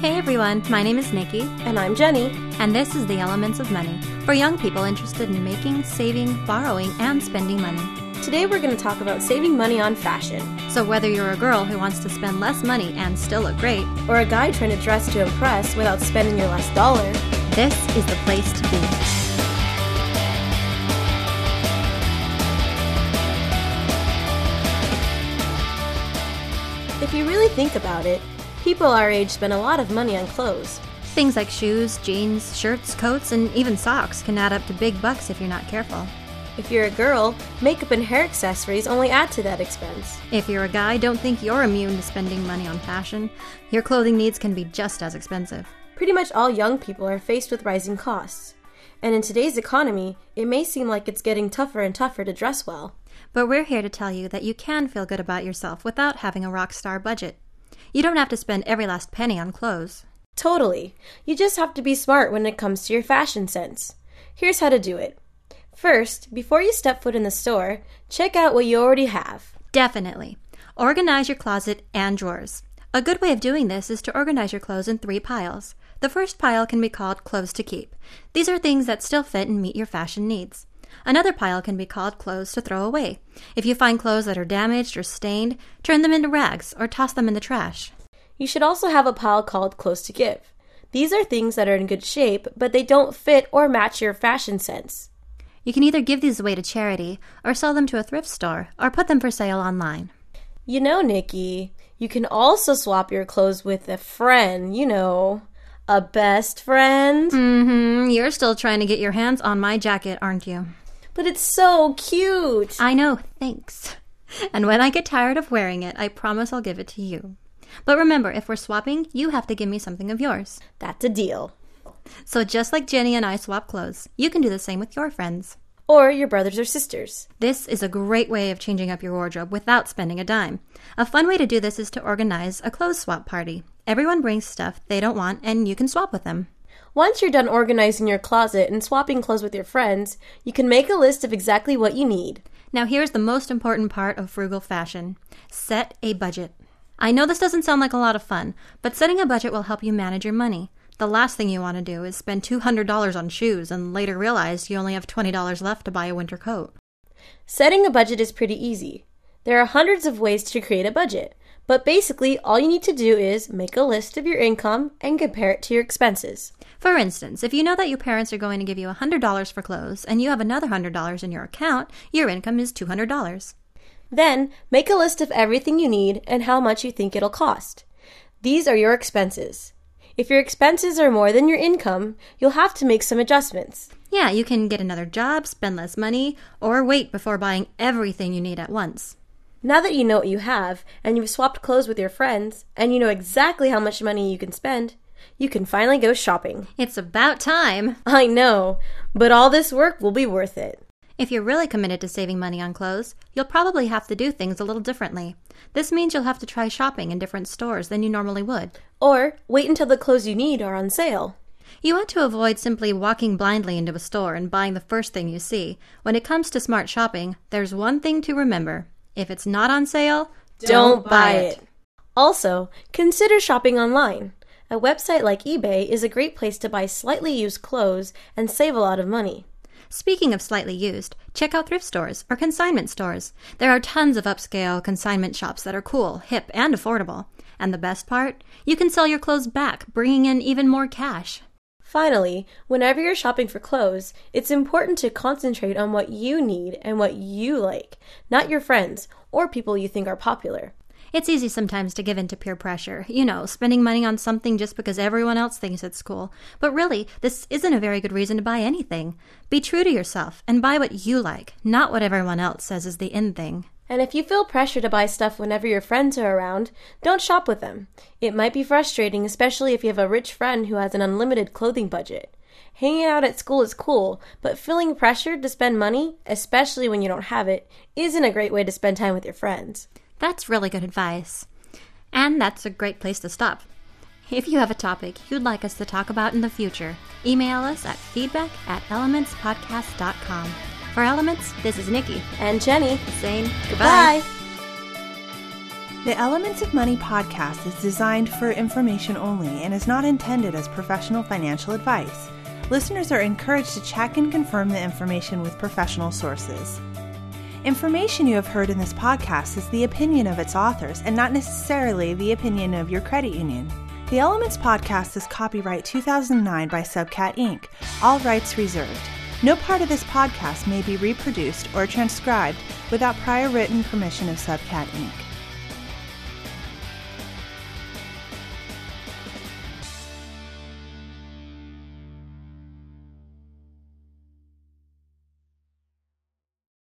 Hey everyone, my name is Nikki, And I'm Jenny. and this is The Elements of Money for young people interested in making, saving, borrowing, and spending money. Today we're going to talk about saving money on fashion, So, whether you're a girl who wants to spend less money and still look great, or a guy trying to dress to impress without spending your last dollar. this is the place to be. If you really think about it, people our age spend a lot of money on clothes. Things like shoes, jeans, shirts, coats, and even socks can add up to big bucks if you're not careful. If you're a girl, makeup and hair accessories only add to that expense. If you're a guy, don't think you're immune to spending money on fashion. Your clothing needs can be just as expensive. Pretty much all young people are faced with rising costs. And in today's economy, it may seem like it's getting tougher and tougher to dress well. But we're here to tell you that you can feel good about yourself without having a rock star budget. You don't have to spend every last penny on clothes. Totally. You just have to be smart when it comes to your fashion sense. Here's how to do it. First, before you step foot in the store, check out what you already have. Definitely. Organize your closet and drawers. A good way of doing this is to organize your clothes in three piles. The first pile can be called clothes to keep. These are things that still fit and meet your fashion needs. Another pile can be called clothes to throw away. If you find clothes that are damaged or stained, turn them into rags or toss them in the trash. You should also have a pile called clothes to give. These are things that are in good shape, but they don't fit or match your fashion sense. You can either give these away to charity, or sell them to a thrift store, or put them for sale online. You know, Nikki, you can also swap your clothes with a friend, you know, a best friend. Mm-hmm. You're still trying to get your hands on my jacket, aren't you? But it's so cute. I know, thanks. And when I get tired of wearing it, I promise I'll give it to you. But remember, if we're swapping, you have to give me something of yours. That's a deal. So just like Jenny and I swap clothes, you can do the same with your friends. Or your brothers or sisters. This is a great way of changing up your wardrobe without spending a dime. A fun way to do this is to organize a clothes swap party. Everyone brings stuff they don't want, and you can swap with them. Once you're done organizing your closet and swapping clothes with your friends, you can make a list of exactly what you need. Now, here's the most important part of frugal fashion set a budget. I know this doesn't sound like a lot of fun, but setting a budget will help you manage your money. The last thing you want to do is spend $200 on shoes and later realize you only have $20 left to buy a winter coat. Setting a budget is pretty easy. There are hundreds of ways to create a budget, but basically all you need to do is make a list of your income and compare it to your expenses. For instance, if you know that your parents are going to give you $100 for clothes and you have another $100 in your account, your income is $200. Then, make a list of everything you need and how much you think it'll cost. These are your expenses. If your expenses are more than your income, you'll have to make some adjustments. Yeah, you can get another job, spend less money, or wait before buying everything you need at once. Now that you know what you have, and you've swapped clothes with your friends, and you know exactly how much money you can spend, you can finally go shopping. It's about time! I know, but all this work will be worth it. If you're really committed to saving money on clothes, you'll probably have to do things a little differently. This means you'll have to try shopping in different stores than you normally would. Or wait until the clothes you need are on sale. You want to avoid simply walking blindly into a store and buying the first thing you see. When it comes to smart shopping, there's one thing to remember. If it's not on sale, Don't buy it. Also, consider shopping online. A website like eBay is a great place to buy slightly used clothes and save a lot of money. Speaking of slightly used, check out thrift stores or consignment stores. There are tons of upscale consignment shops that are cool, hip, and affordable. And the best part? You can sell your clothes back, bringing in even more cash. Finally, whenever you're shopping for clothes, it's important to concentrate on what you need and what you like, not your friends or people you think are popular. It's easy sometimes to give in to peer pressure, you know, spending money on something just because everyone else thinks it's cool. But really, this isn't a very good reason to buy anything. Be true to yourself and buy what you like, not what everyone else says is the in thing. And if you feel pressure to buy stuff whenever your friends are around, don't shop with them. It might be frustrating, especially if you have a rich friend who has an unlimited clothing budget. Hanging out at school is cool, but feeling pressured to spend money, especially when you don't have it, isn't a great way to spend time with your friends. That's really good advice. And that's a great place to stop. If you have a topic you'd like us to talk about in the future, email us at feedback at elementspodcast.com. For Elements, this is Nikki And Jenny, saying goodbye. bye. The Elements of Money podcast is designed for information only and is not intended as professional financial advice. Listeners are encouraged to check and confirm the information with professional sources. Information you have heard in this podcast is the opinion of its authors and not necessarily the opinion of your credit union. The Elements podcast is copyright 2009 by Subcat Inc., all rights reserved. No part of this podcast may be reproduced or transcribed without prior written permission of Subcat Inc.